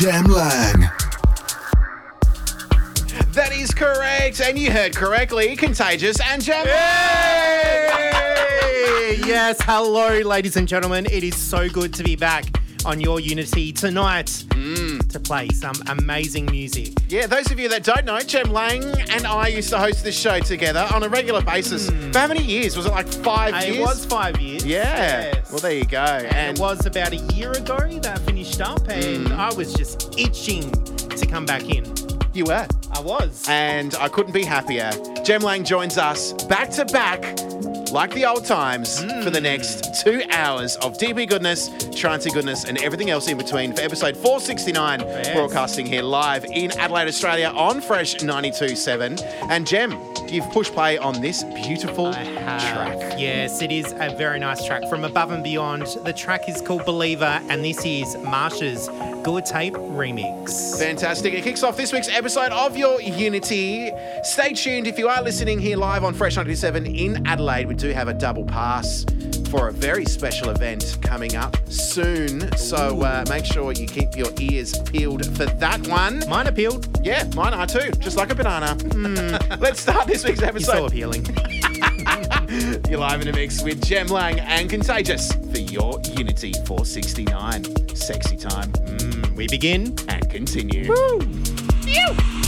and Jem Lang. That is correct, and you heard correctly. Contagious and Jam. Jem. Yes, hello, ladies and gentlemen. It is so good to be back on your Unity tonight to play some amazing music. Yeah, those of you that don't know, Jem Lang and I used to host this show together on a regular basis. For how many years? Was it like five Uh, years? It was five years. Yeah. Yes. Well, there you go. And And it was about a year ago that I finished up, and mm. I was just itching to come back in. you were. I was. And I couldn't be happier. Jem Lang joins us back to back, like the old times, for the next two hours of DB goodness, trancey goodness, and everything else in between for episode 469, broadcasting here live in Adelaide, Australia on Fresh 92.7. And Jem, you've pushed play on this beautiful track. Yes, it is a very nice track from Above and Beyond. The track is called Believer, and this is Marsh's Guatape remix. Fantastic. It kicks off this week's episode of Your Unity. Stay tuned if you are listening here live on Fresh 97 in Adelaide. We do have a double pass for a very special event coming up soon. So uh, make sure you keep your ears peeled for that one. Mine are peeled. Yeah, mine are too, just like a banana. Mm. Let's start this week's You're so appealing. You're live in a mix with Jem Lang and Contagious for Your Unity 469. Sexy time Mm, we begin. and continue. Unity.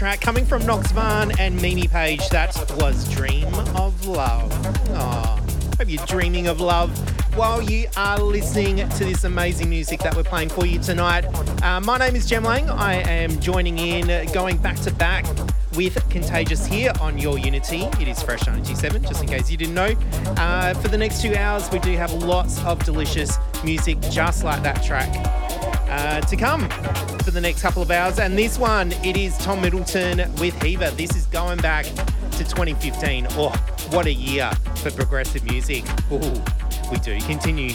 Track coming from Nox Vahn and Mimi Page. That was Dream of Love. Oh, hope you're dreaming of love while you are listening to this amazing music that we're playing for you tonight. Uh, my name is Jem Lang. I am joining in, going back to back with Contagious here on Your Unity. It is Fresh 97, just in case you didn't know. Uh, for the next two hours, we do have lots of delicious music just like that track uh, to come for the next couple of hours. And this one, it is Tom Middleton with Heva. This is going back to 2015. Oh, what a year for progressive music. Ooh, we do continue.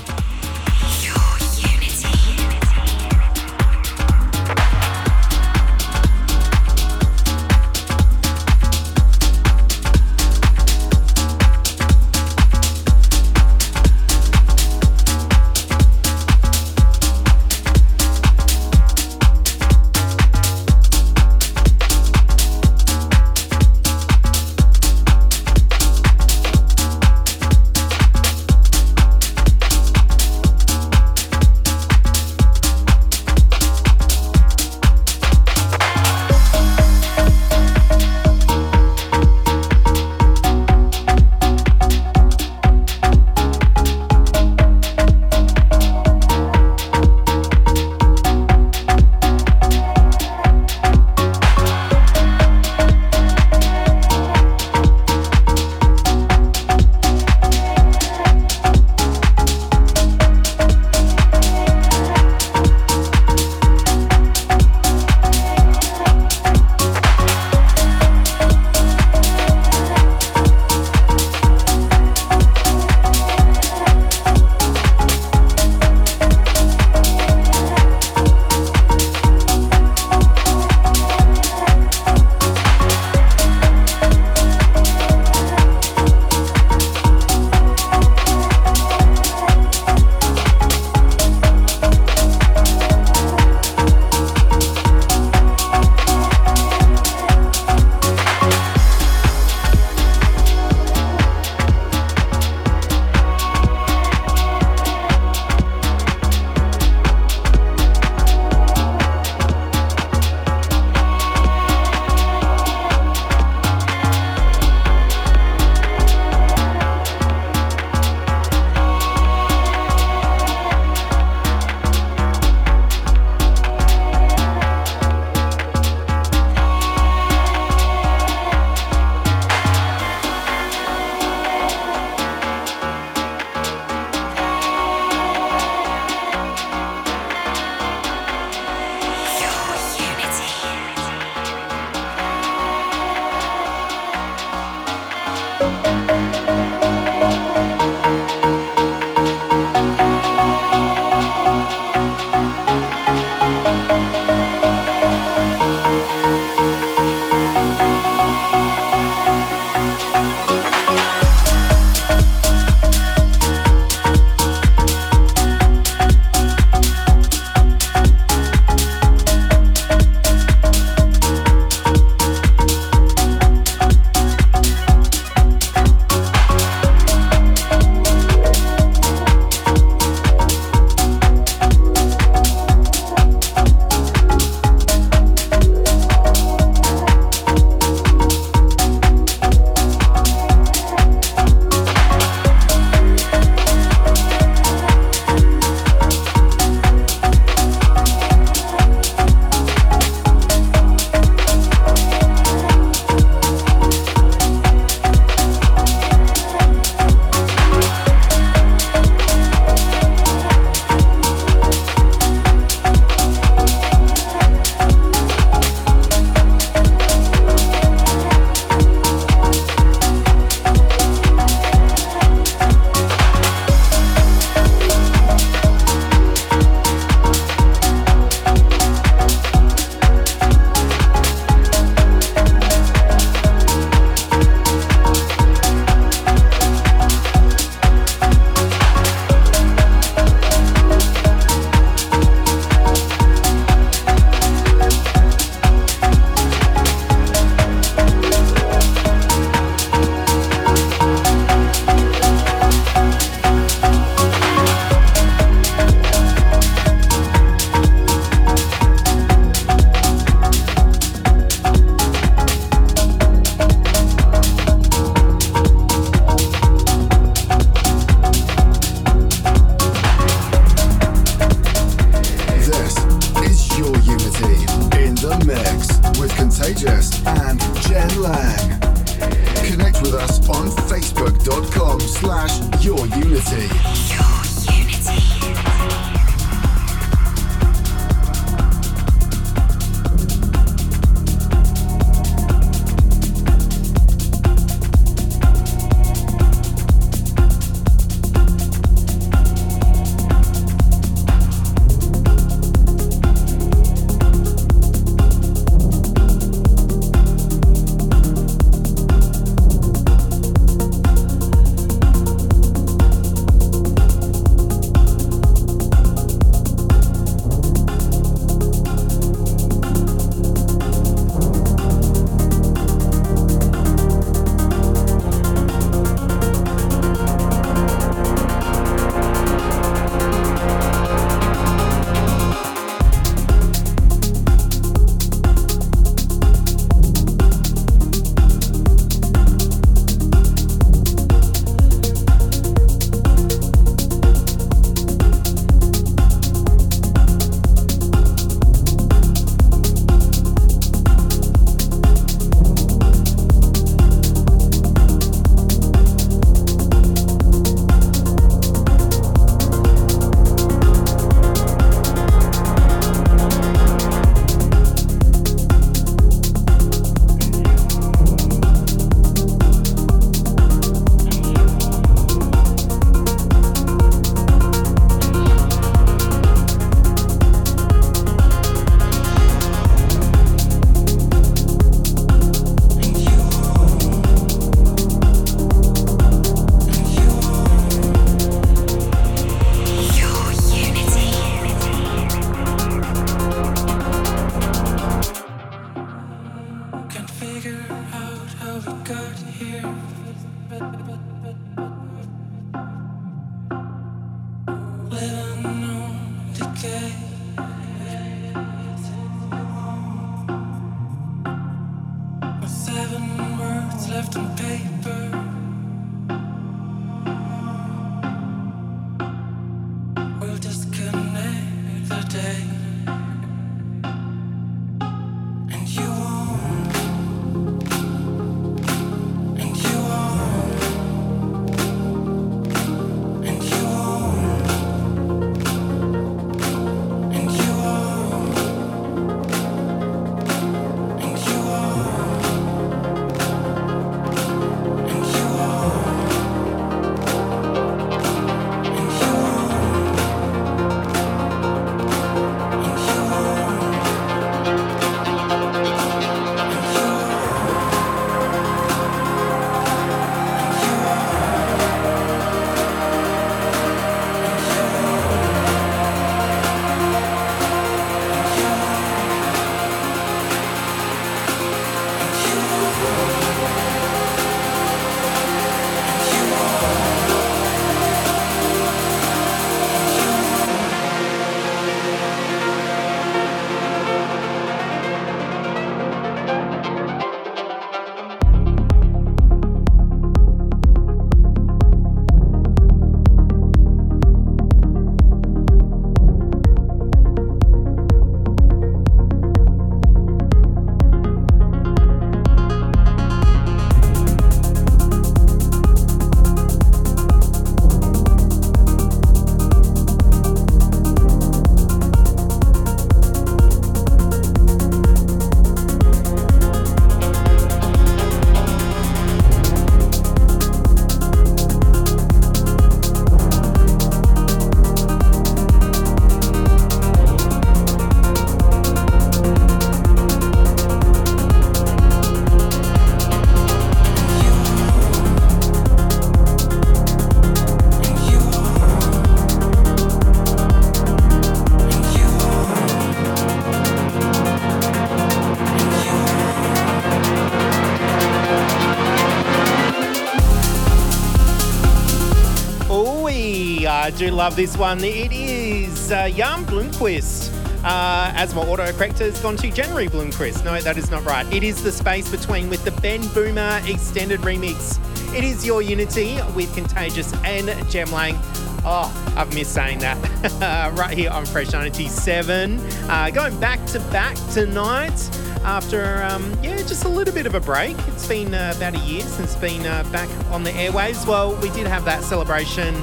I do love this one. It is uh, Jan Blomqvist. Uh, as my autocorrector has gone to January Bloomquist. No, that is not right. It is the space between with the Ben Bohmer extended remix. It is your Unity with Contagious and Jem Lang. Oh, I've missed saying that. right here on Fresh 97. Uh, going back to back tonight. after, um, yeah, just a little bit of a break. It's been uh, about a year since been uh, back on the airwaves. Well, we did have that celebration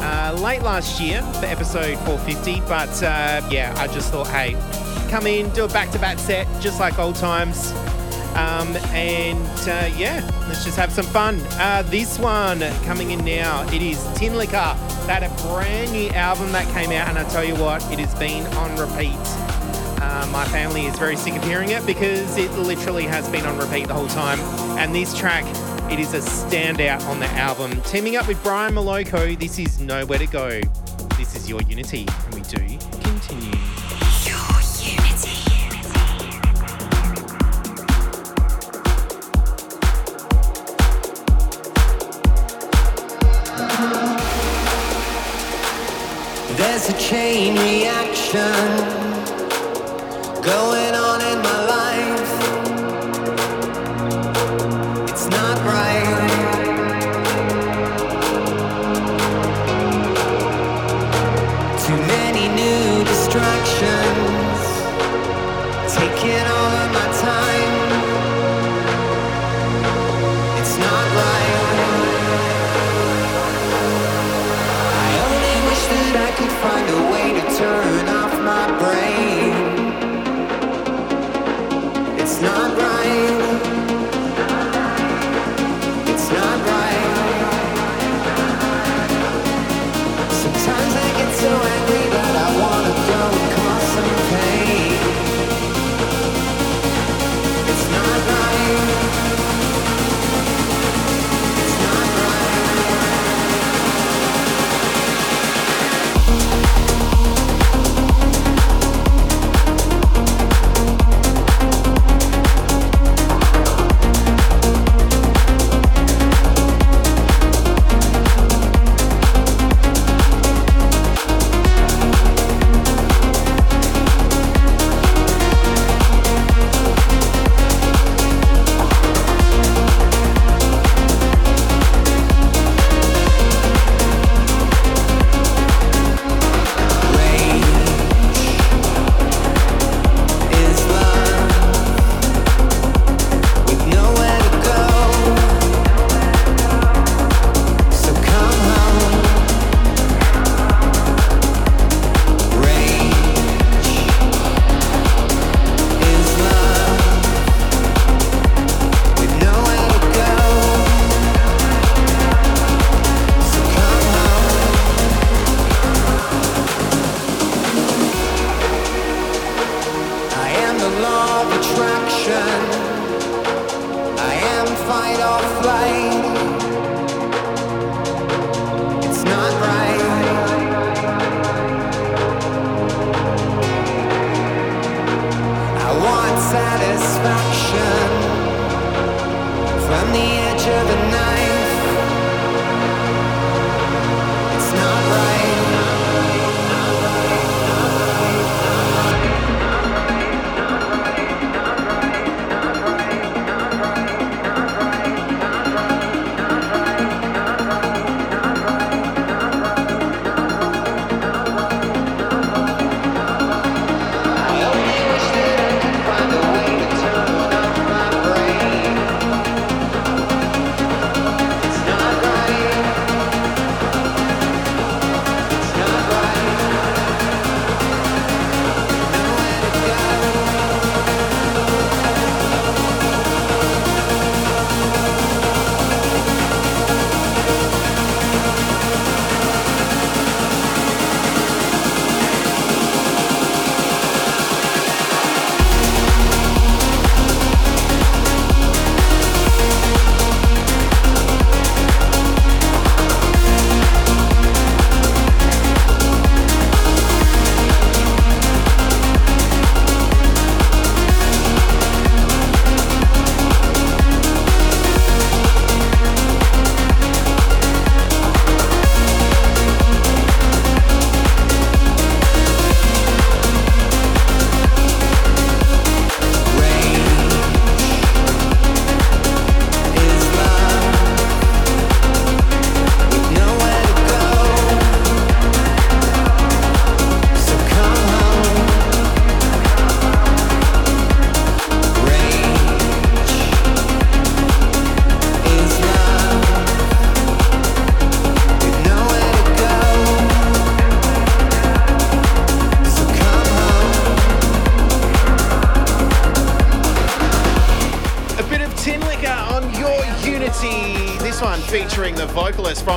uh, late last year for episode 450, but uh, yeah, I just thought, hey, come in, do a back to back set, just like old times. Um, and uh, yeah, let's just have some fun. Uh, this one coming in now, it is Tinlicker. That a brand new album that came out, and I tell you what, it has been on repeat. Uh, my family is very sick of hearing it because it literally has been on repeat the whole time. And this track, it is a standout on the album. Teaming up with Brian Maloko, this is Nowhere to Go. This is your Unity, and we do continue. There's a chain reaction going on in my life. Satisfaction from the edge of a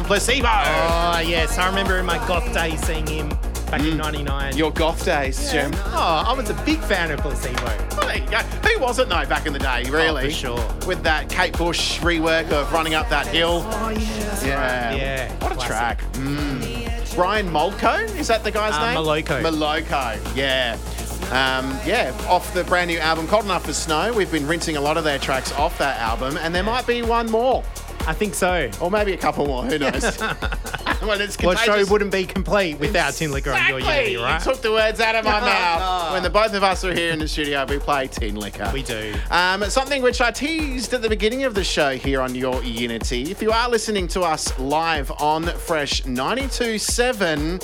from Placebo. Oh, yes. I remember in my goth days seeing him back in 99. Your goth days, Jem. Oh, I was a big fan of Placebo. Well, there you go. Who wasn't though back in the day, really? Oh, for sure. With that Kate Bush rework of running up that hill. Oh, yeah. Yeah. Yeah, What a classic. track. Mm. Brian Molko, is that the guy's Uh, name? Moloko. Moloko, yeah. Um, yeah, off the brand new album, Cold Enough for Snow. We've been rinsing a lot of their tracks off that album, and there might be one more, I think so. or maybe a couple more. Who knows? well, it's What show contagious. wouldn't be complete without Tinlicker on Your Exactly. Unity, right? You took the words out of my mouth. When the both of us are here in the studio, we play Tinlicker. We do. Um, something which I teased at the beginning of the show here on Your Unity. If you are listening to us live on Fresh 92.7,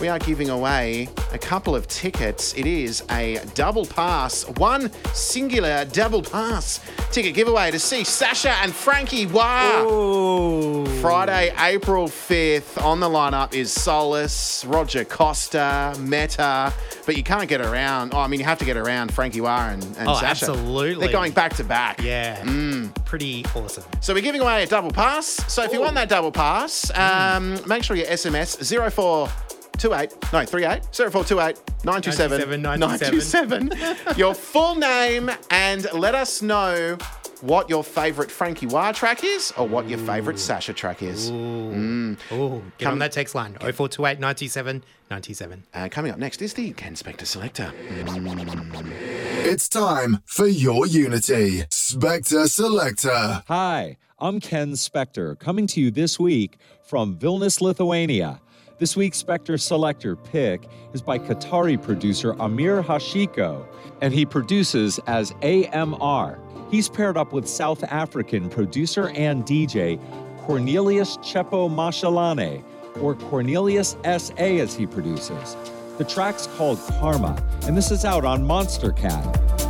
we are giving away a couple of tickets. It is a double pass, one singular double pass ticket giveaway to see Sasha and Franky Wah. Ooh. Friday, April 5th, on the lineup is Solus, Roger Costa, Meta, but you can't get around. Oh, I mean, you have to get around Franky Wah and, and Oh, Sasha. absolutely. They're going back to back. Yeah. Mm. Pretty awesome. So we're giving away a double pass. So if you want that double pass, um, make sure you SMS 0428, no, 38, 0428 927 927, 927. your full name and let us know what your favourite Franky Wah track is or what your favourite Sasha track is. Ooh, get Come- on that text line 0428 97 97. Uh, coming up next is the Ken Spector Selector. It's time for your Unity. Spector Selector. Hi, I'm Ken Spector, coming to you this week from Vilnius, Lithuania. This week's Spector Selector pick is by Qatari producer Amir Hashiko, and he produces as AMR. He's paired up with South African producer and DJ Cornelius Chepo Mashalane, or Cornelius SA as he produces. The track's called Karma, and this is out on Monstercat.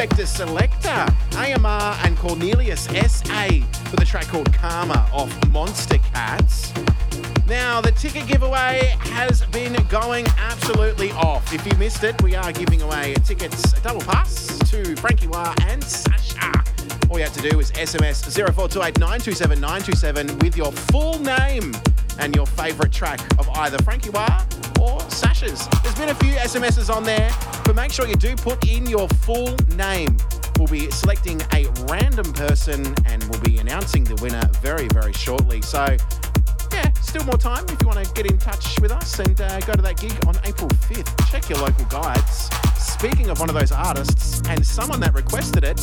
Spector Selector, AMR and Cornelius SA for the track called Karma off Monster Cats. Now, the ticket giveaway has been going absolutely off. If you missed it, we are giving away tickets, double pass to Franky Wah and Sasha. All you have to do is SMS 0428 with your full name and your favourite track of either Franky Wah or Sasha's. There's been a few SMSs on there. But make sure you do put in your full name. We'll be selecting a random person and we'll be announcing the winner very, very shortly. So, yeah, still more time if you want to get in touch with us and uh, go to that gig on April 5th. Check your local guides. Speaking of one of those artists and someone that requested it,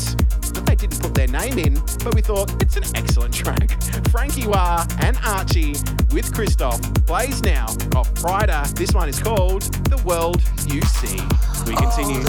but they didn't put their name in, but we thought it's an excellent track. Franky Wah and Archie with Cristoph plays now off Pryda. This one is called The World You See. We continue.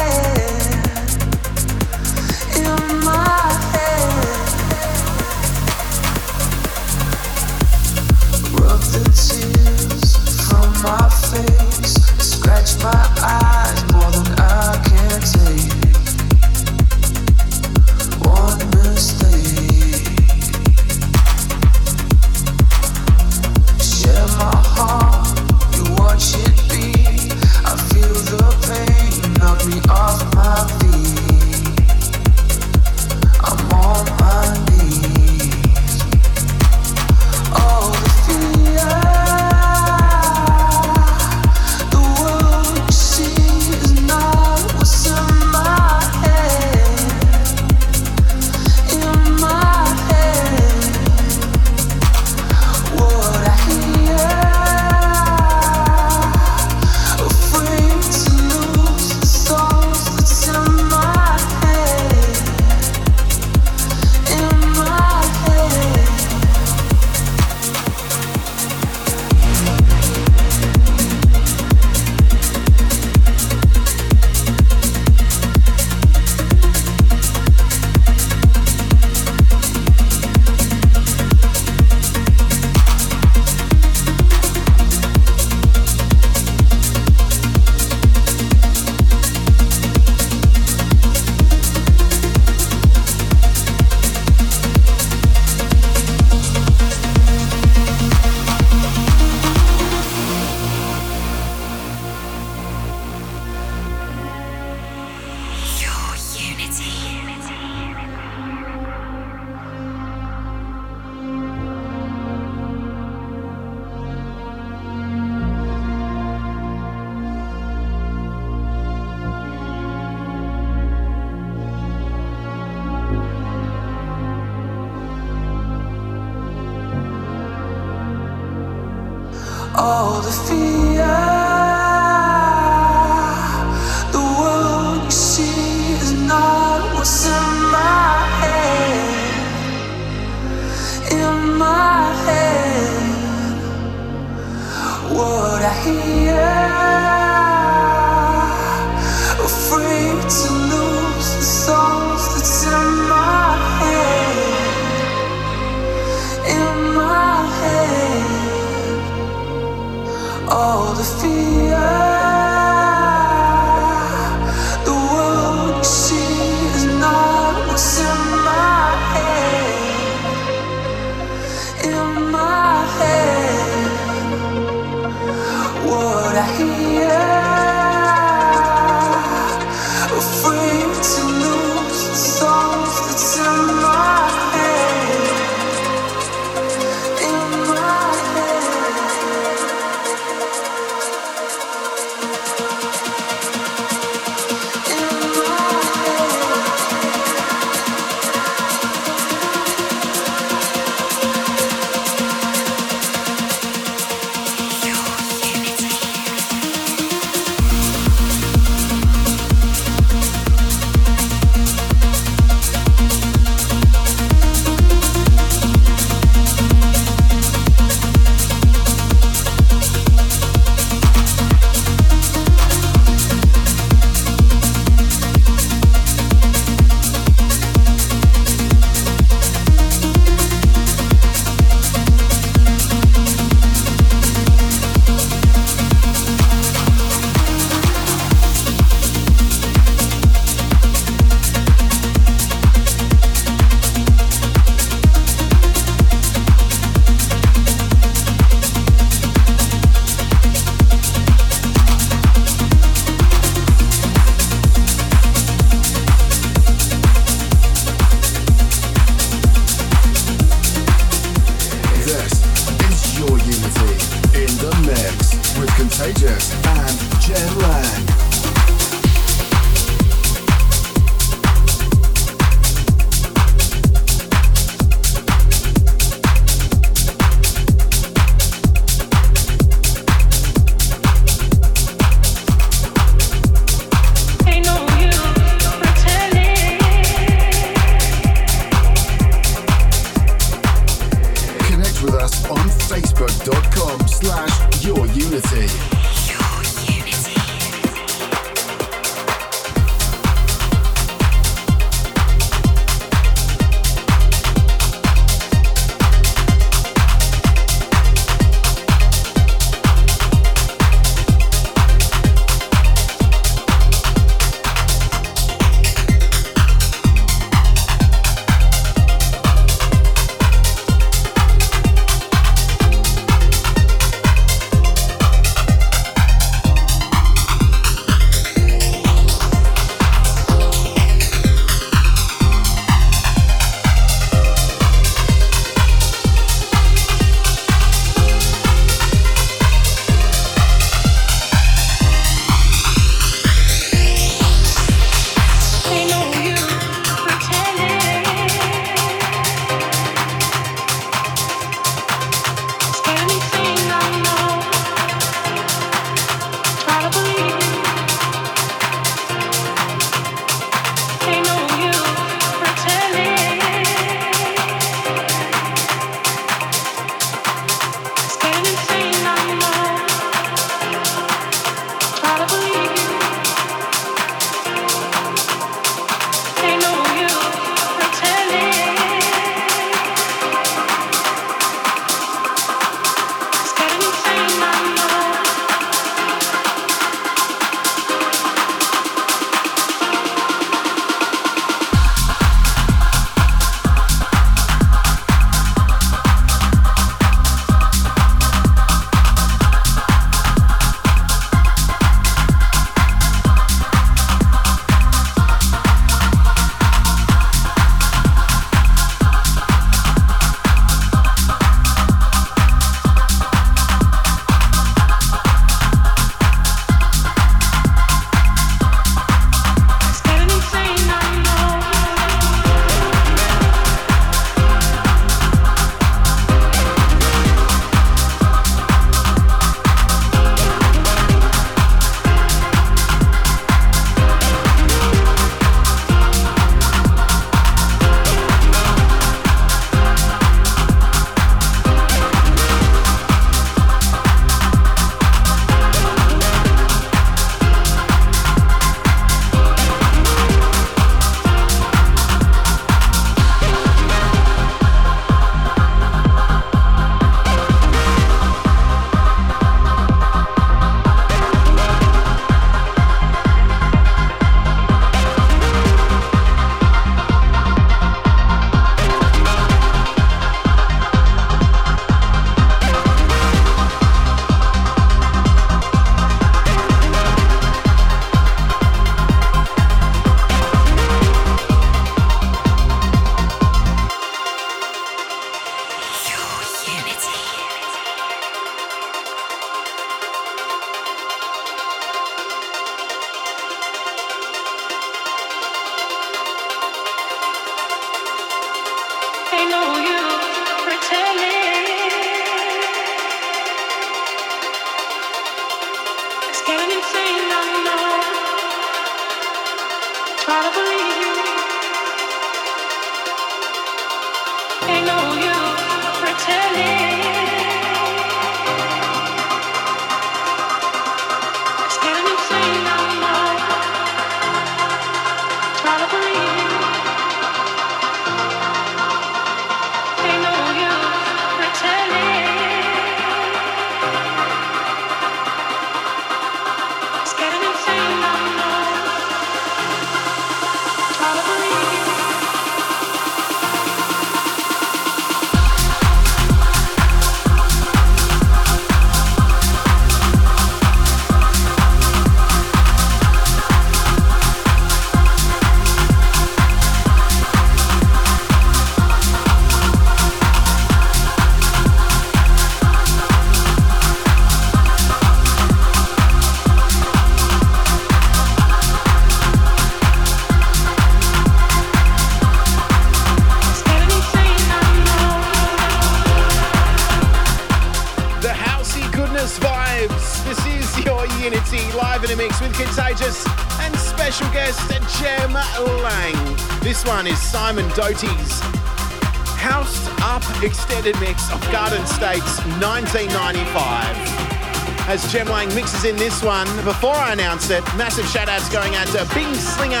Jem Lang mixes in this one, before I announce it, massive shout outs going out to Bing Slinger,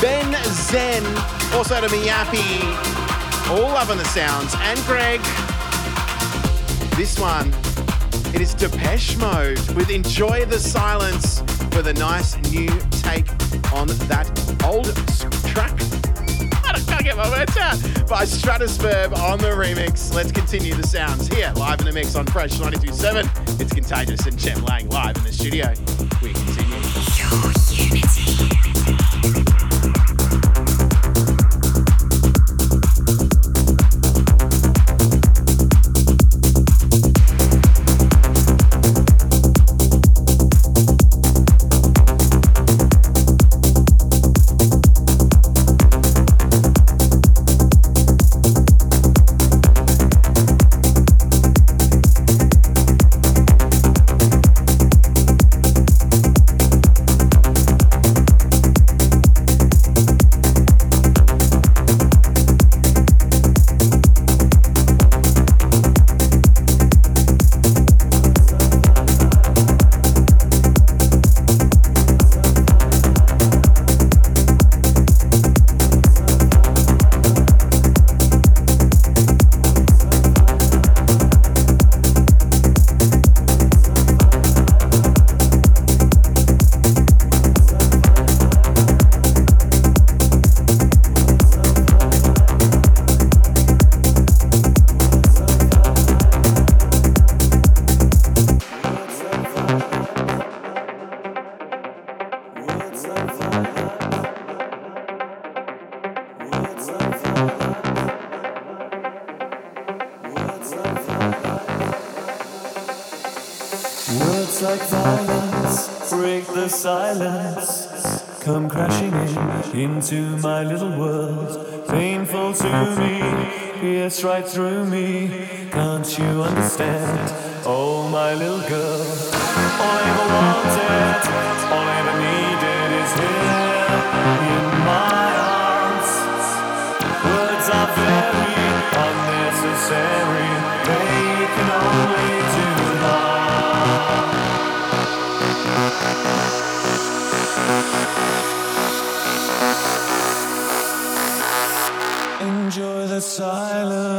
Ben Zen, also to Miyapi, all loving the sounds, and Greg. This one, it is Depeche Mode with Enjoy the Silence with a nice new take on that old track. I can't get my words out. By Stratoverb on the remix. Let's continue the sounds here, live in the mix on Fresh 92.7. It's Contagious and Jem Lang live in the studio. Into my little world. Painful to me, pierce right through me. Can't you understand? Oh, my little girl. All I ever wanted, all I ever needed is here in my arms. Words are very unnecessary. They can only silence.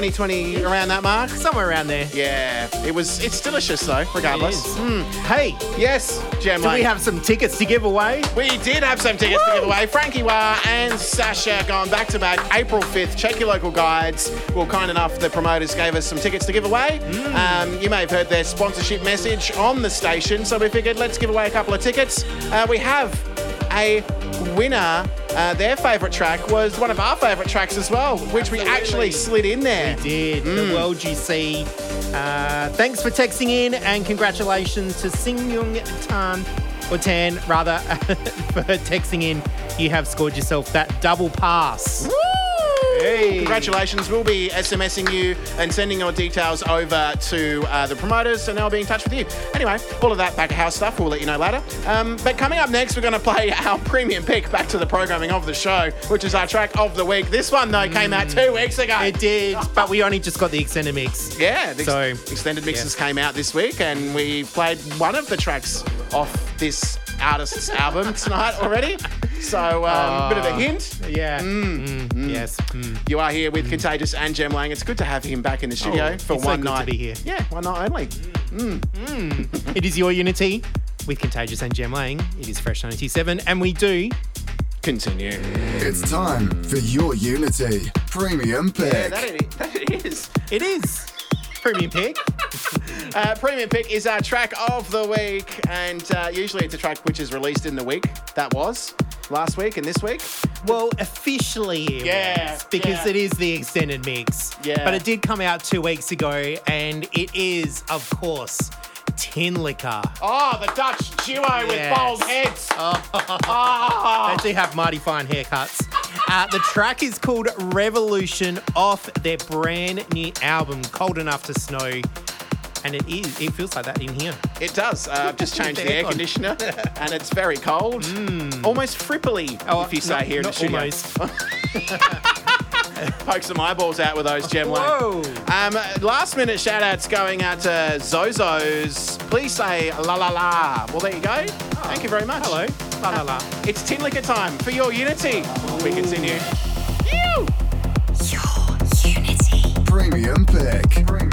2020, around that mark. Somewhere around there. Yeah, it was. It's delicious though, regardless. Mm. Hey, Yes, Jem do we have some tickets to give away? We did have some tickets to give away. Franky Wah and Sasha going back to back April 5th. Check your local guides. Well, kind enough, the promoters gave us some tickets to give away. Um, you may have heard their sponsorship message on the station, so we figured let's give away a couple of tickets. Uh, we have a winner. Uh, their favourite track was one of our favourite tracks as well, which we actually slid in there. We did the world you see. Uh, thanks for texting in and congratulations to Singyung Tan, or Tan rather, for texting in. You have scored yourself that double pass. Hey. Congratulations. We'll be SMSing you and sending your details over to uh, the promoters, and they'll be in touch with you. Anyway, all of that back of house stuff, we'll let you know later. Um, but coming up next, we're going to play our premium pick back to the programming of the show, which is our track of the week. This one, though, came out two weeks ago. It did, but we only just got the extended mix. Yeah, the ex- So, extended mixes came out this week, and we played one of the tracks off this artist's album tonight already. So, um, bit of a hint. Yeah. Mm, Yes. Mm. You are here with Contagious and Jem Lang. It's good to have him back in the studio Oh, for it's so one good to night. be here. Yeah, one night only. It is your Unity with Contagious and Jem Lang. It is Fresh 97, and we do. Continue. It's time for your Unity Premium Pick. Yeah, that it, that it is. It is premium pick. Uh, premium pick is our track of the week, and uh, usually it's a track which is released in the week. That was last week and this week. Well, officially, it Yeah, was, because yeah. it is the extended mix. Yeah. But it did come out two weeks ago, and it is, of course, Tinlicker. Oh, the Dutch duo with Yes. bald heads. They do have mighty fine haircuts. Uh, the track is called Revolution off their brand new album, Cold Enough to Snow. And it is, it feels like that in here. It does. Uh, I've just changed the air conditioner, and it's very cold. Almost fripply, if you say not- here in the not studio. almost. Poke some eyeballs out with those Jem Lang. Whoa. Um, last minute shout outs going out to Zozo's. Please say la la la. Well, there you go. Thank you very much. Hello. La la la. It's Tinlicker time for your Unity. We continue. Ew. Your Unity. Premium Pick. Premium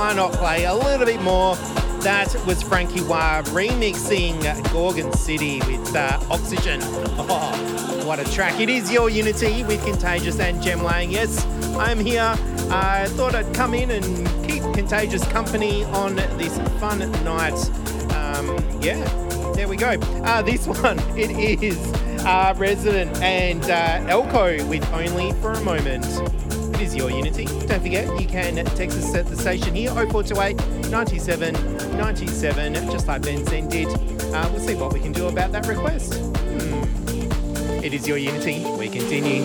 why not play a little bit more? That was Franky Wah remixing Gorgon City with uh, Oxygen. Oh, what a track. It is your Unity with Contagious and Jem Lang. Yes, I'm here. I thought I'd come in and keep Contagious company on this fun night. Um, yeah, there we go. Uh, this one, it is uh, Rezident and uh, Ekko with Only for a Moment. It is your Unity. Don't forget, you can text us at the station here 0428 97 97, just like Ben did. Uh, we'll see what we can do about that request. Hmm. It is your Unity. We continue.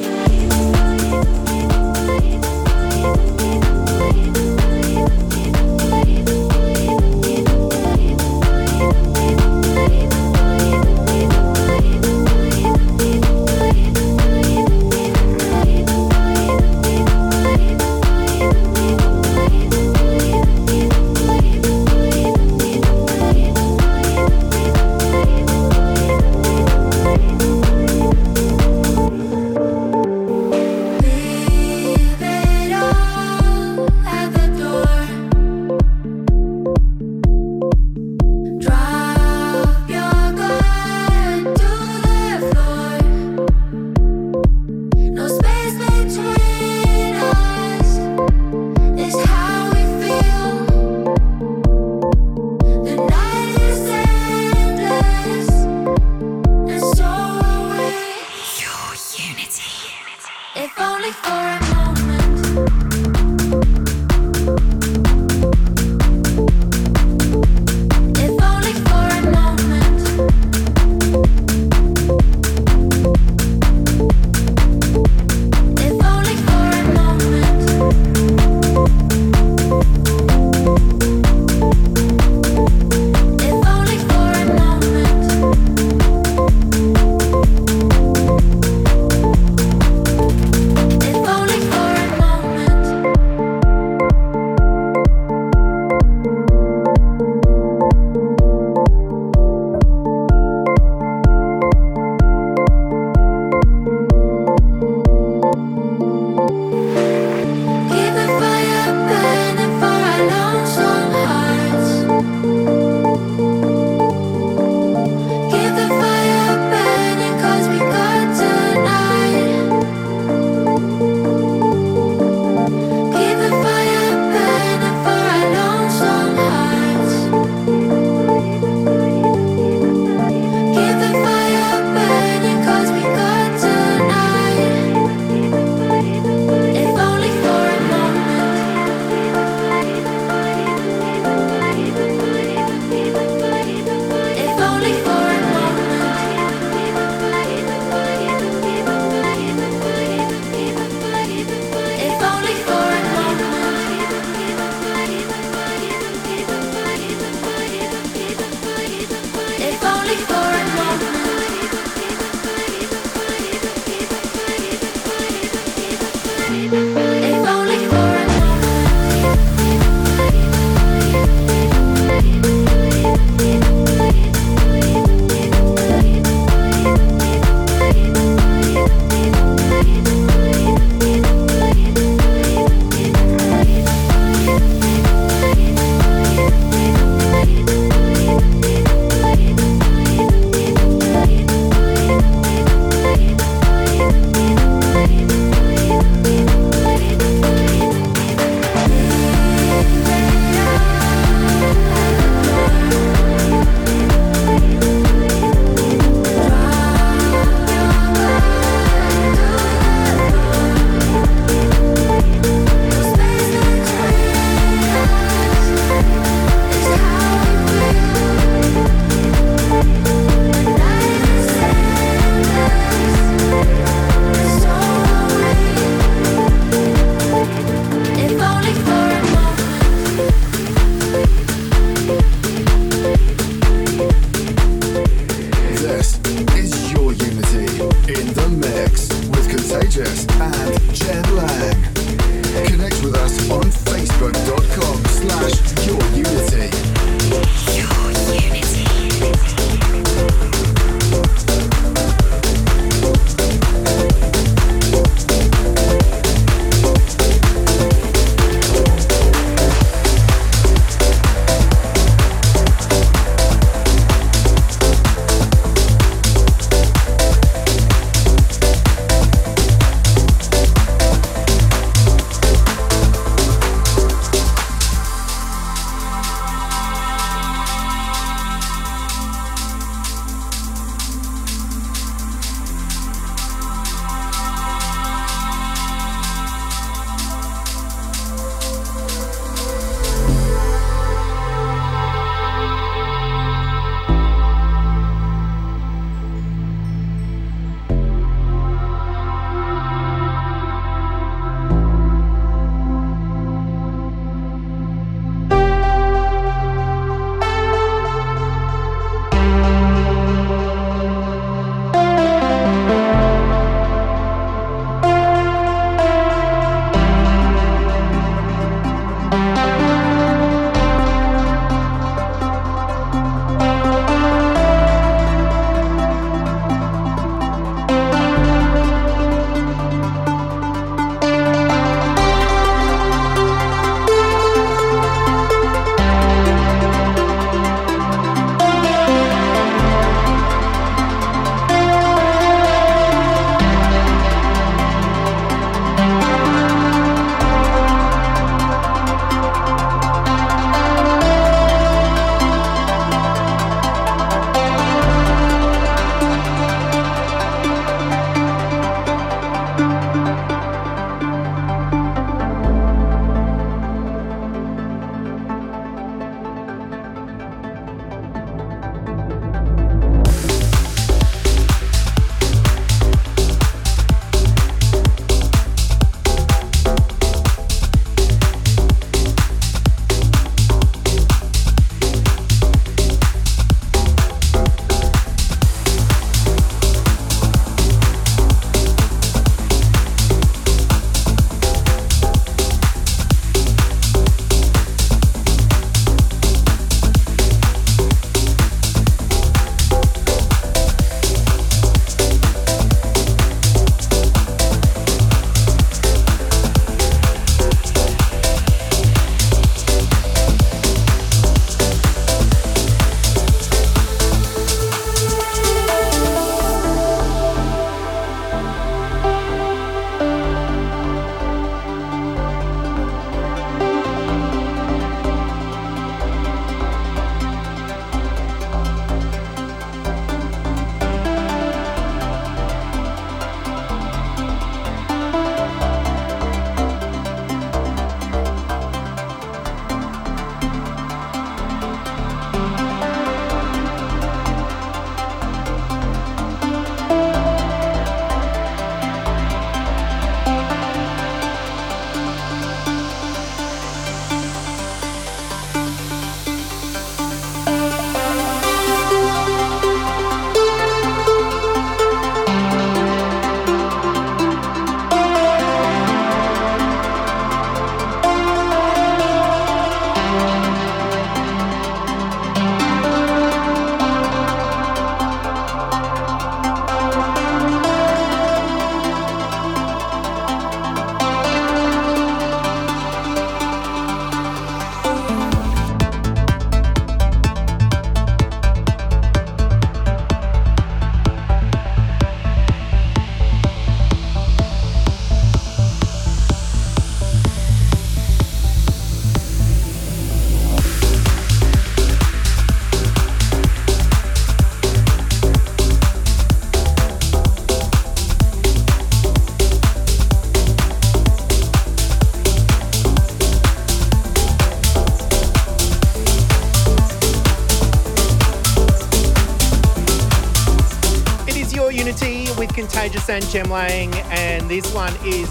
Jem Lang, and this one is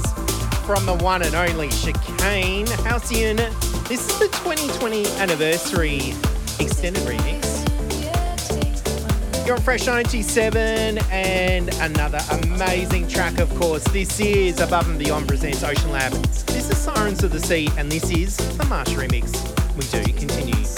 from the one and only Chicane Halcyon. This is the 2020 anniversary extended remix. You're on Fresh 97 and another amazing track, of course. This is Above and Beyond presents OceanLab. This is Sirens of the Sea, and this is the Marsh remix. We do continue.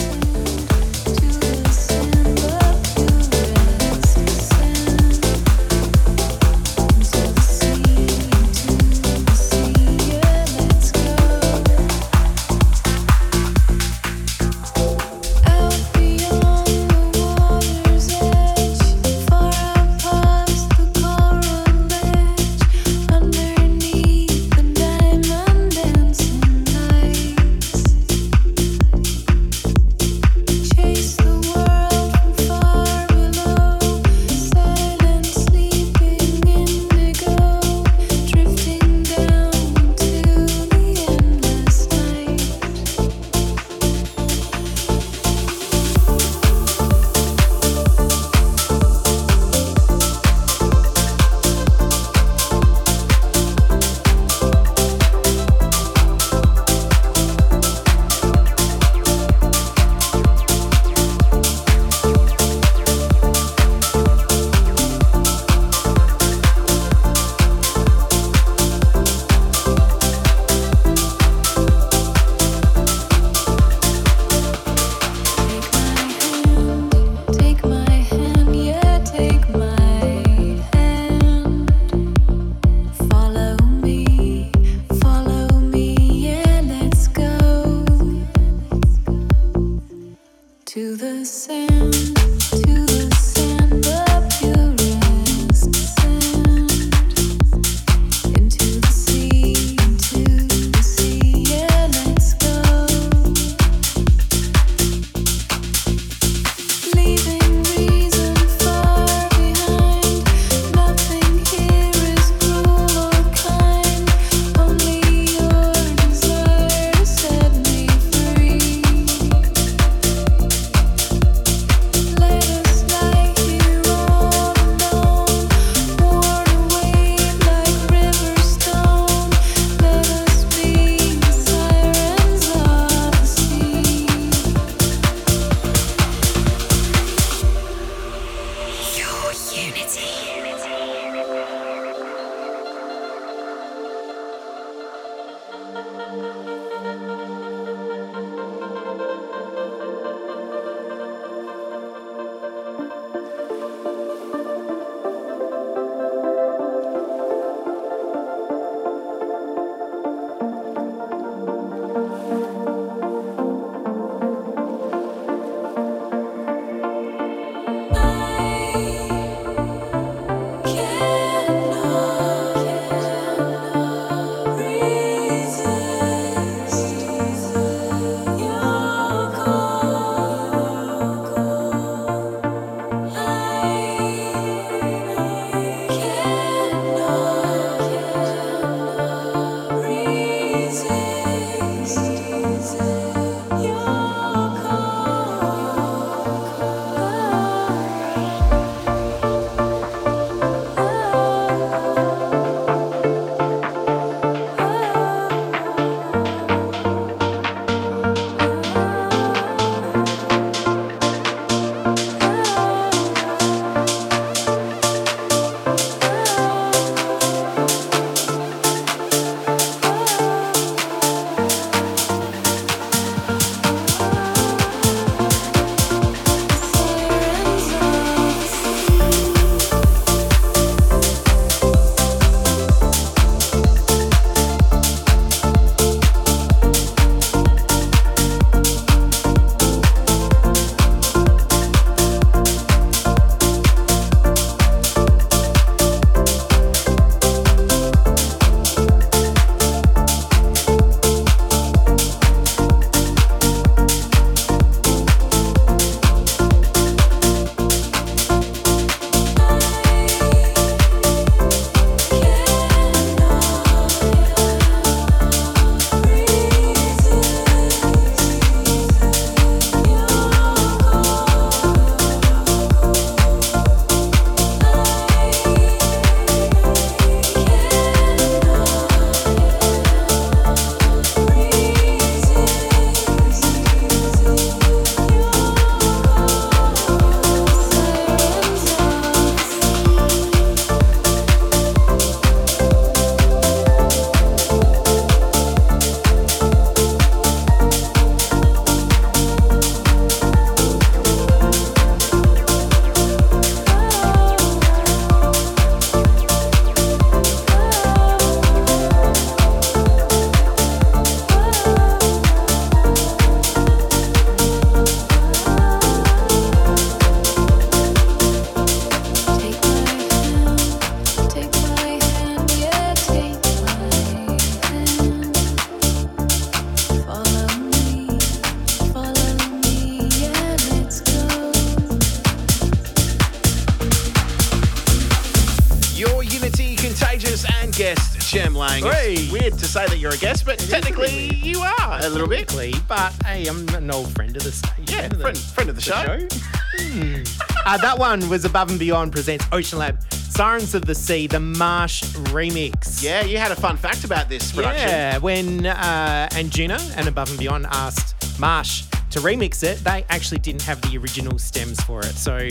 Friend, friend of the, show. Hmm. Uh, that one was Above and Beyond presents OceanLab Sirens of the Sea, the Marsh remix. Yeah, you had a fun fact about this production. Yeah, when uh, Anjuna and Above and Beyond asked Marsh to remix it, they actually didn't have the original stems for it. So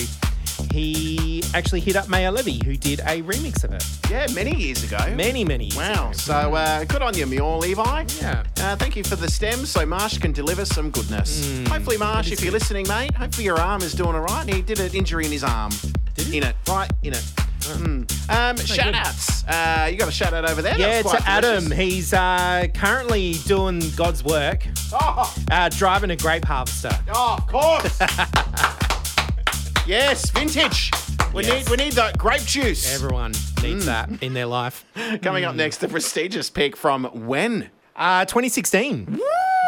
he actually hit up Maya Levy, who did a remix of it Yeah, many years ago. many, many years Wow. ago. So uh, good on you, Mule Levi. Yeah. Uh, thank you for the stems so Marsh can deliver some goodness. Hmm. Hopefully, Marsh, if you're listening, mate, hopefully your arm is doing all right. He did an injury in his arm. Did he? In it, right in it. Mm. Um, shout good. outs. Uh, you got a shout out over there? Yeah, to Adam. He's uh, currently doing God's work, Oh, uh, driving a grape harvester. oh, of course. yes, vintage. We Yes. need we need that grape juice. Everyone needs Hmm. that in their life. Coming up next, the prestigious pick from when? Uh, 2016.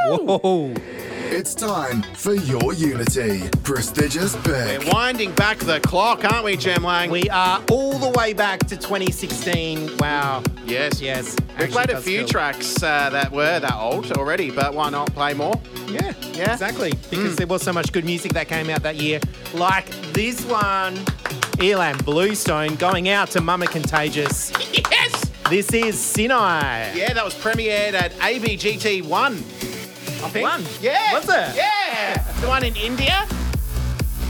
Whoa. It's time for your Unity. Prestigious pick. We're winding back the clock, aren't we, Jem Lang? We are all the way back to 2016. Wow. yes. Yes. We played a few feel- tracks uh, that were that old already, but why not play more? Yeah, Yeah. exactly. Because there was so much good music that came out that year, like this one, ilan Bluestone, going out to Mama Contagious. Yes! This is Sinai. Yeah, that was premiered at ABGT1. I think. One? Yeah. Was it? Yeah. The one in India.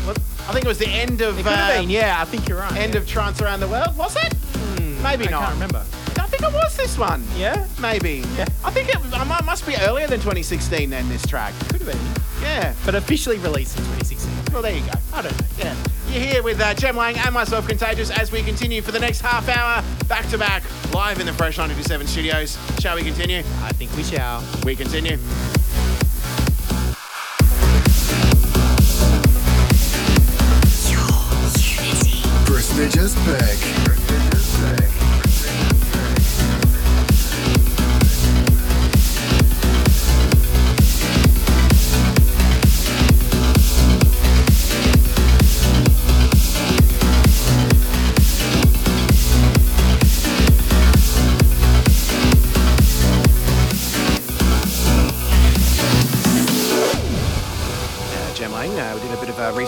What? I think it was the end of It could have uh, been, yeah, I think you're right. end of Trance Around the World, was it? Maybe I not. I can't remember. I think it was this one. Yeah? Maybe. Yeah. I think it I must be earlier than 2016 then, this track. Could have been. Yeah. But officially released in 2016. Well, there you go. I don't know. Yeah. You're here with uh, Jem Lang and myself, Contagious, as we continue for the next half hour, back to back, live in the Fresh 927 studios. Shall we continue? I think we shall. We continue. Unity. Prestigious pick.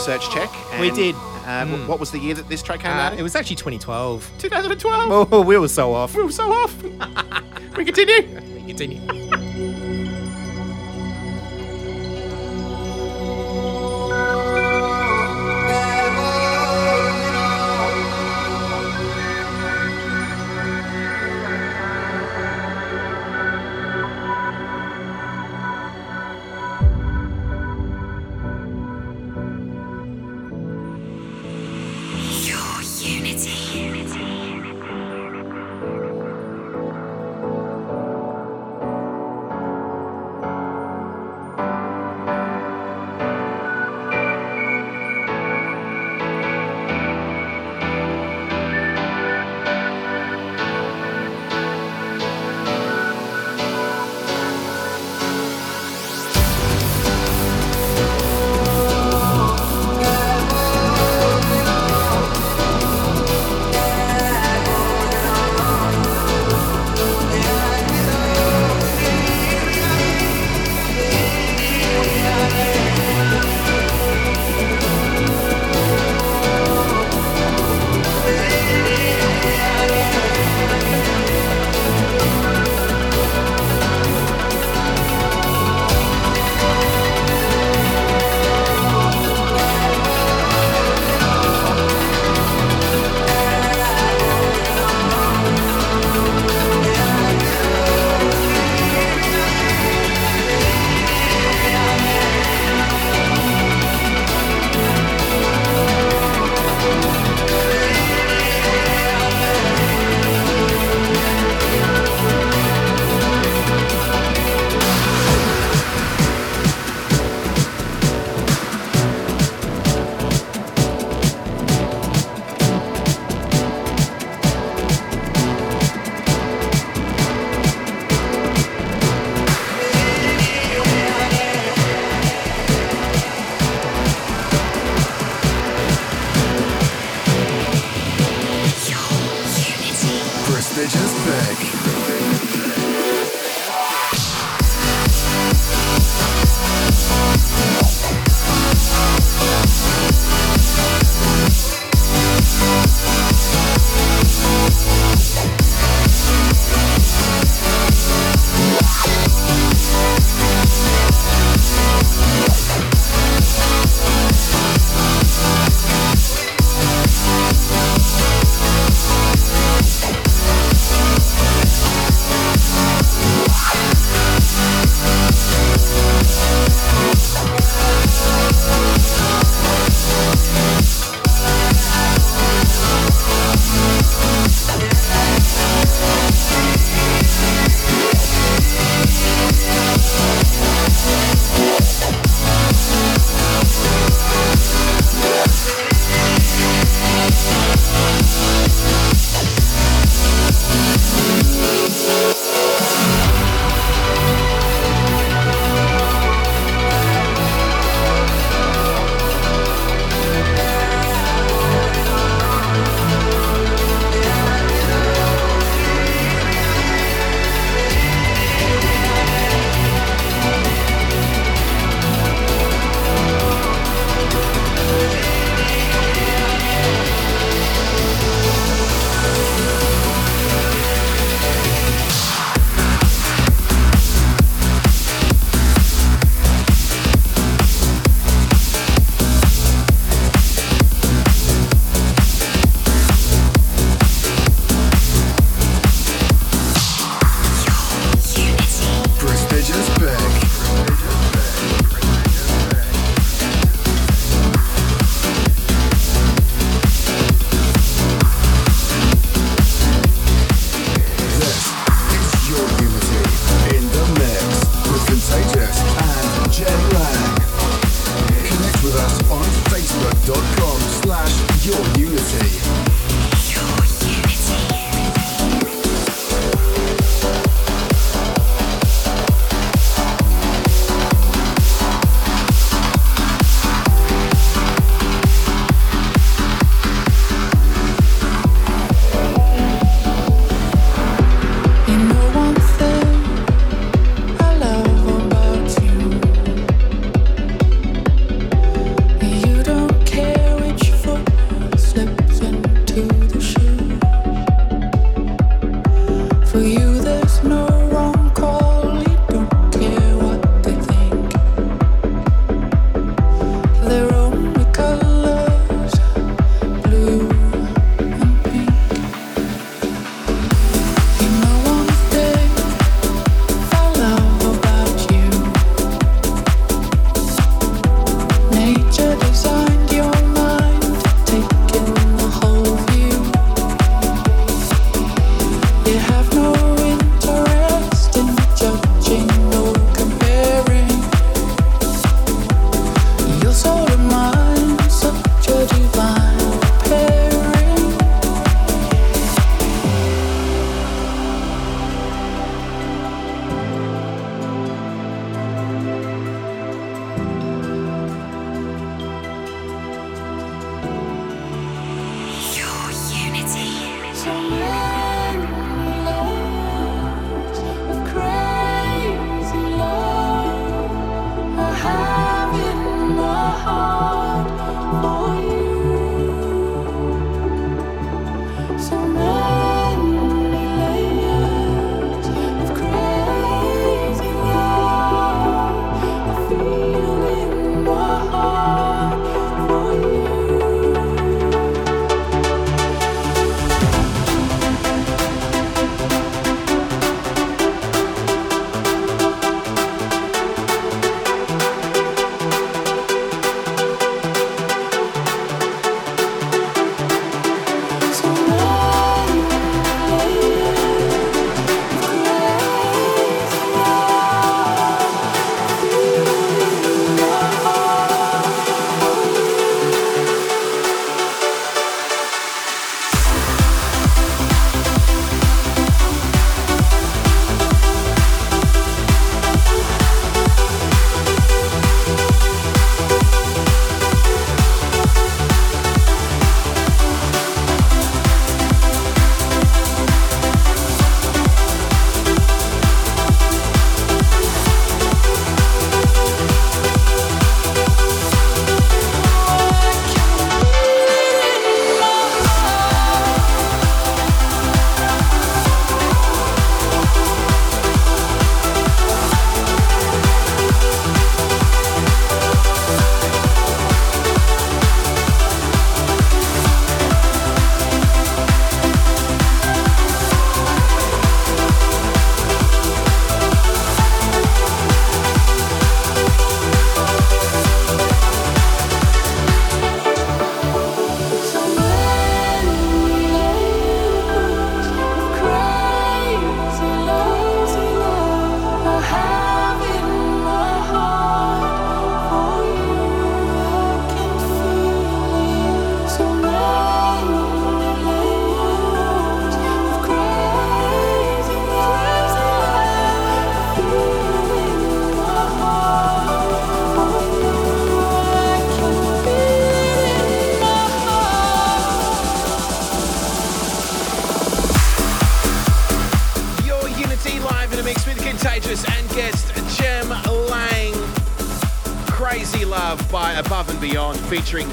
Research check. We did. Uh, wh- What was the year that this track came Uh, out? it was actually 2012. 2012. Oh, we were so off. We were so off. we continue. We continue.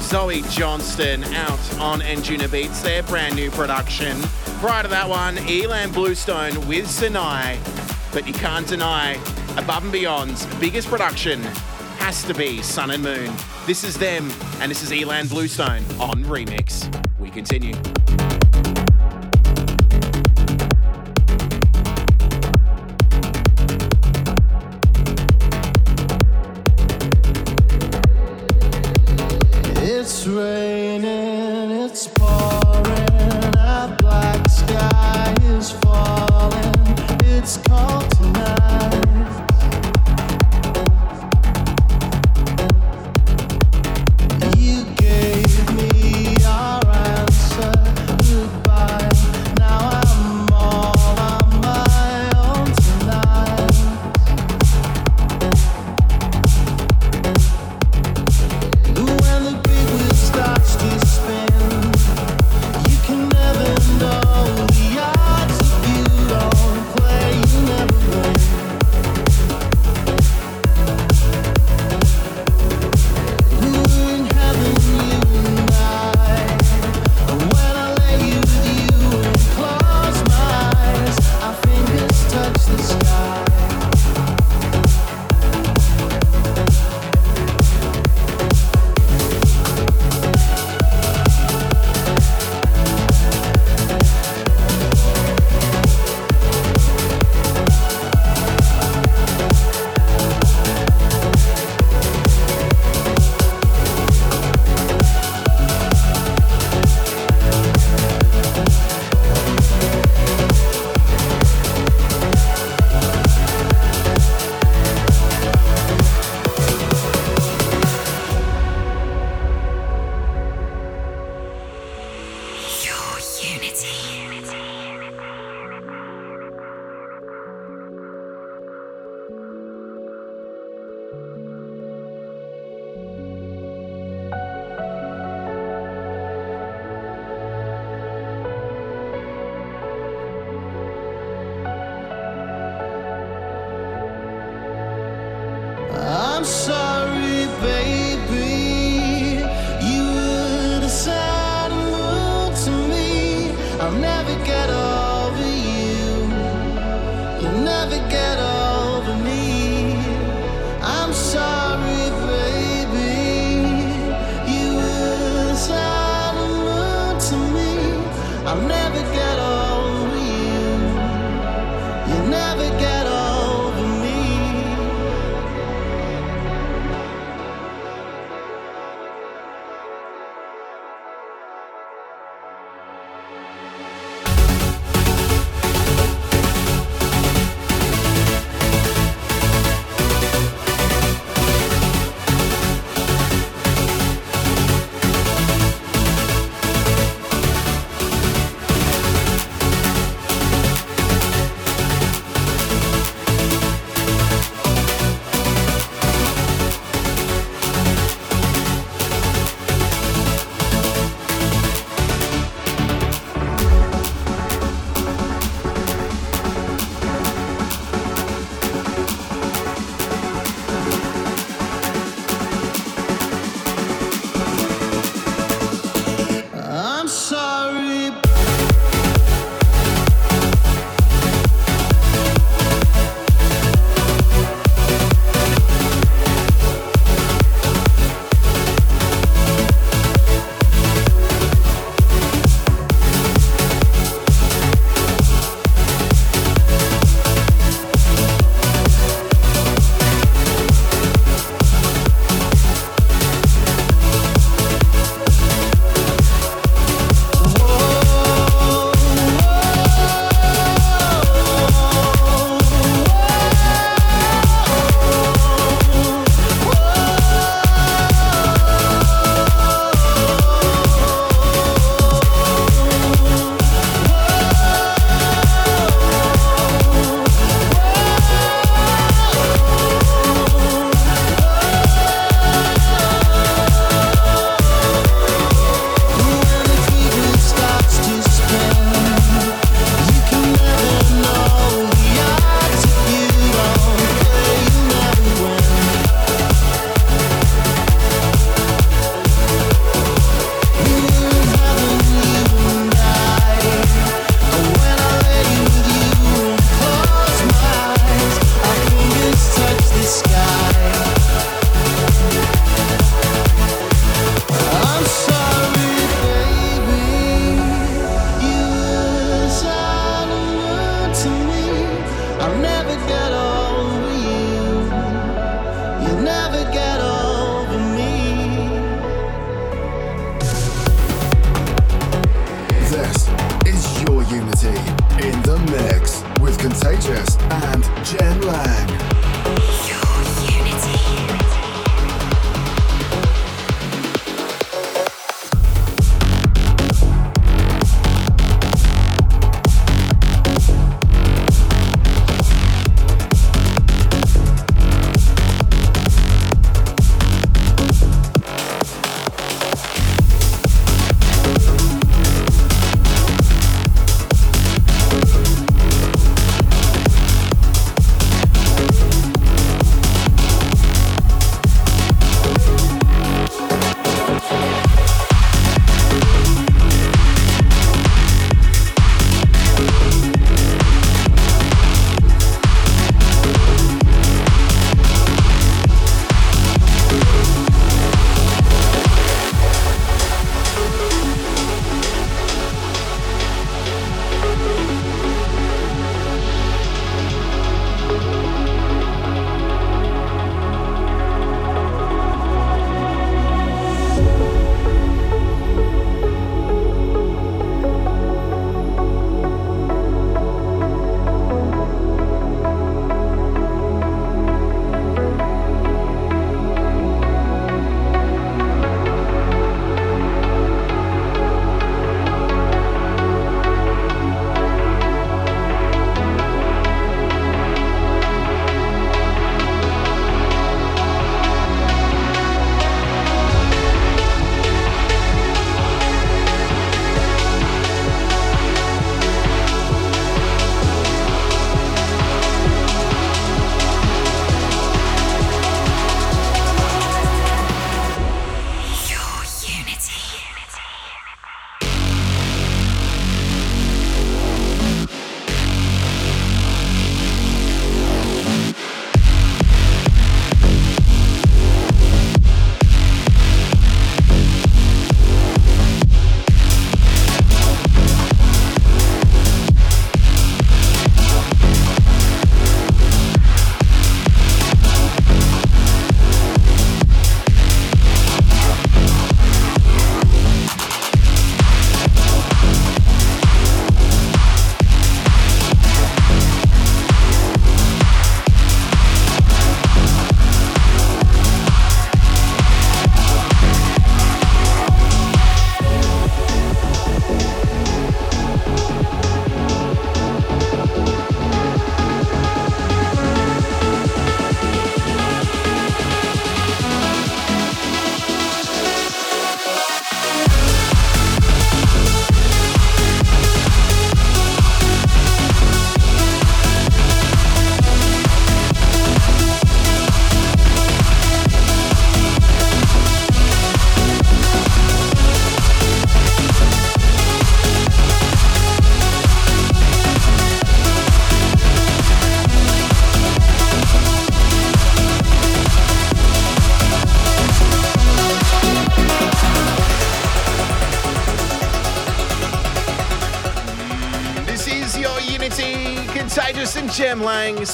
Zoe Johnston out on Anjunabeats, their brand new production. Prior to that one, ilan Bluestone with Sinai. But you can't deny, Above and Beyond's biggest production has to be Sun and Moon. This is them, and this is ilan Bluestone on Remix. We continue.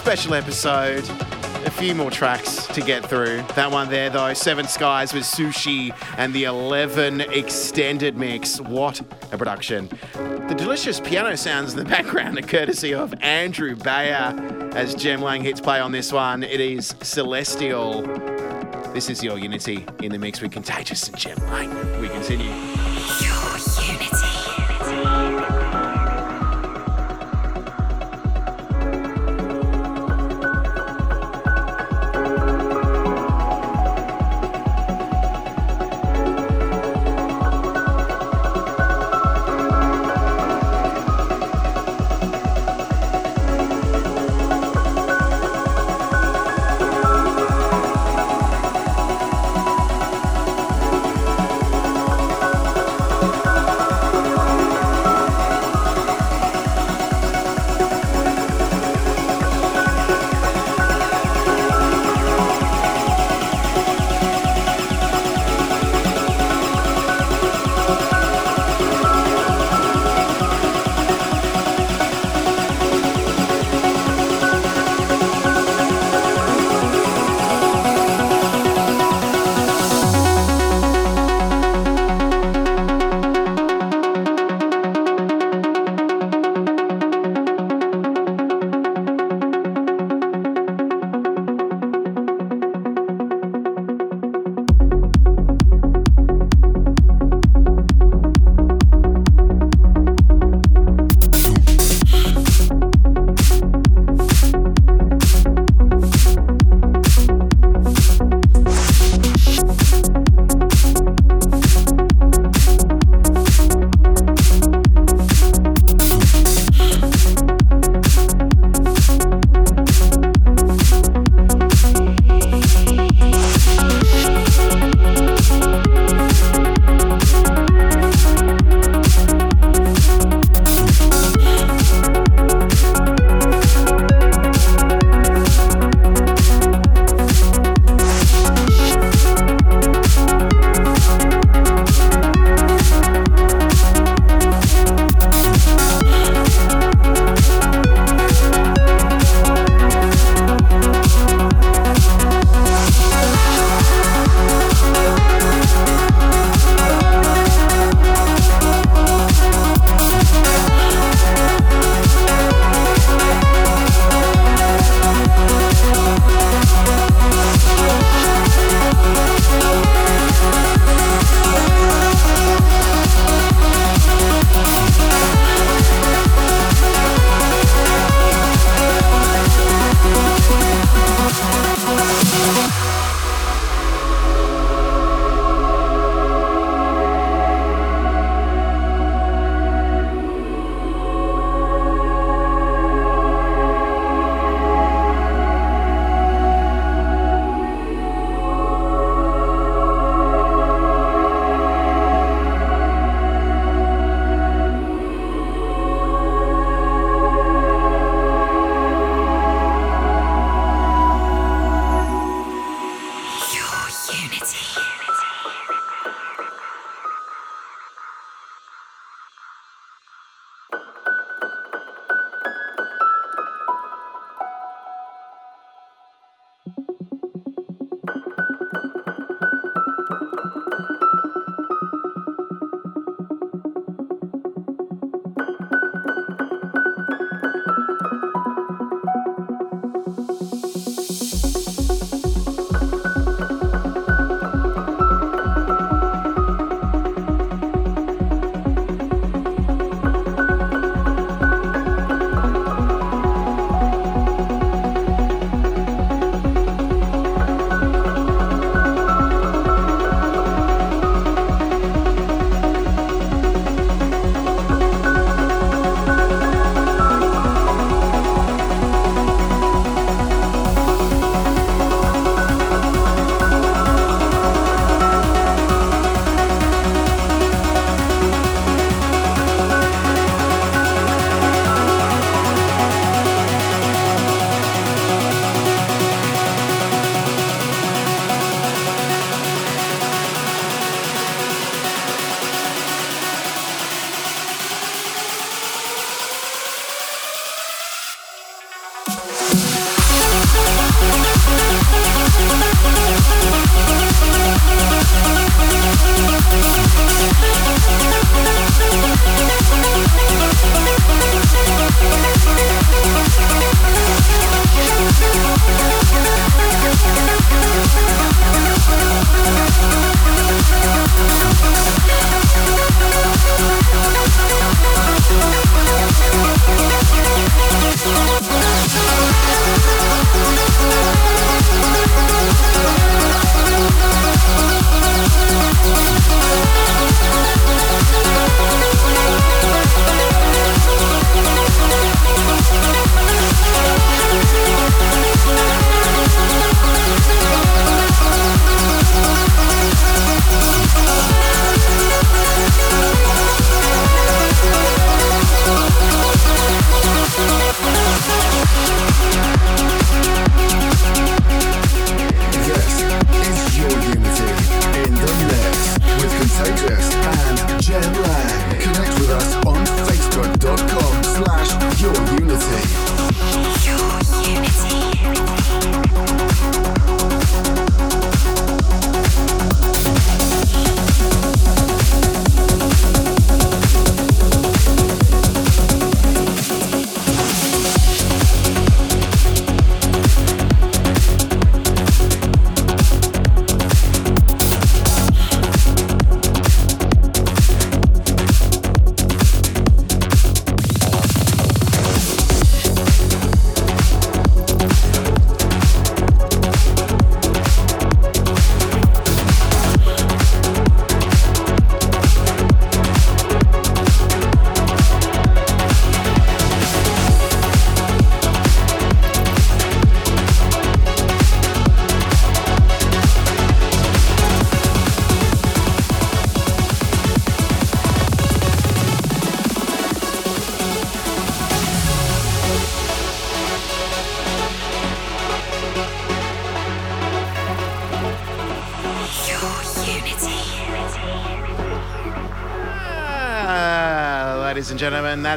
Special episode. A few more tracks to get through. That one there, though, Seven Skies with Sushi and the Elevven extended mix. What a production. The delicious piano sounds in the background are courtesy of Andrew Bayer as Jem Lang hits play on this one. It is Celestial. This is your Unity in the mix with Contagious and Jem Lang. We continue.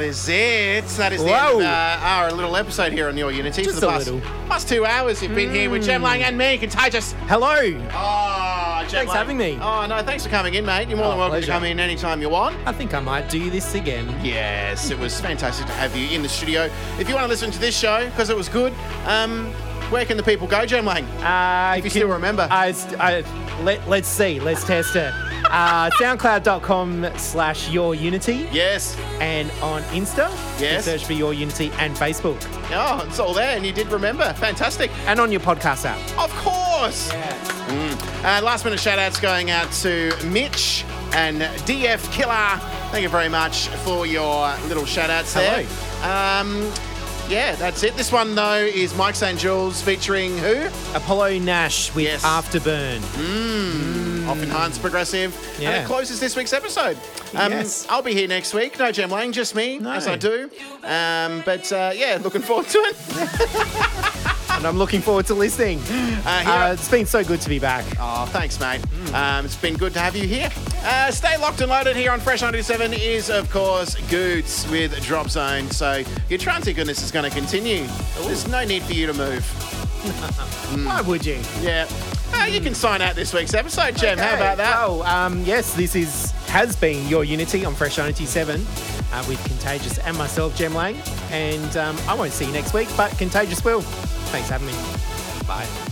Is it. That is the Whoa. end of uh, our little episode here on Your Unity Just for the a past, little. past two hours. You've been here with Jem Lang and me, Contagious. Hello. Oh, Thanks Lang. having me. Oh, no, thanks for coming in, mate. You're more Oh, than welcome pleasure. to come in anytime you want. I think I might do this again. Yes, it was fantastic to have you in the studio. If you want to listen to this show, because it was good, um, where can the people go, Jem Lang? Uh, If you still remember. I, I, let, let's see. Let's test it. Uh, SoundCloud.com slash Your Unity. Yes. And on Insta, Yes. search for Your Unity and Facebook. Oh, it's all there, and you did remember. Fantastic. And on your podcast app. Of course. Mm. Uh, last minute shout outs going out to Mitch and DF Killer. Thank you very much for your little shout outs there. Um, yeah, that's it. This one, though, is Mike Saint-Jules featuring who? Apollo Nash with Yes. Afterburn. Mm. Off Enhanced Progressive. And Yeah. it closes this week's episode. Um, Yes. I'll be here next week. No Jem Lang, just me, No. as I do. Um, but uh, yeah, looking forward to it. And I'm looking forward to listening. Uh, here- Uh, it's been so good to be back. Oh, thanks, mate. Um, it's been good to have you here. Uh, stay locked and loaded here on Fresh 97 is, of course, Goots with Drop Zone. So your transit goodness is going to continue. There's no need for you to move. Why would you? Yeah. Uh, you can sign out this week's episode, Jem. How about that? Oh, um, yes, this is has been your Unity on Fresh 97 uh, with Contagious and myself, Jem Lang. And um, I won't see you next week, but Contagious will. Thanks for having me. Bye.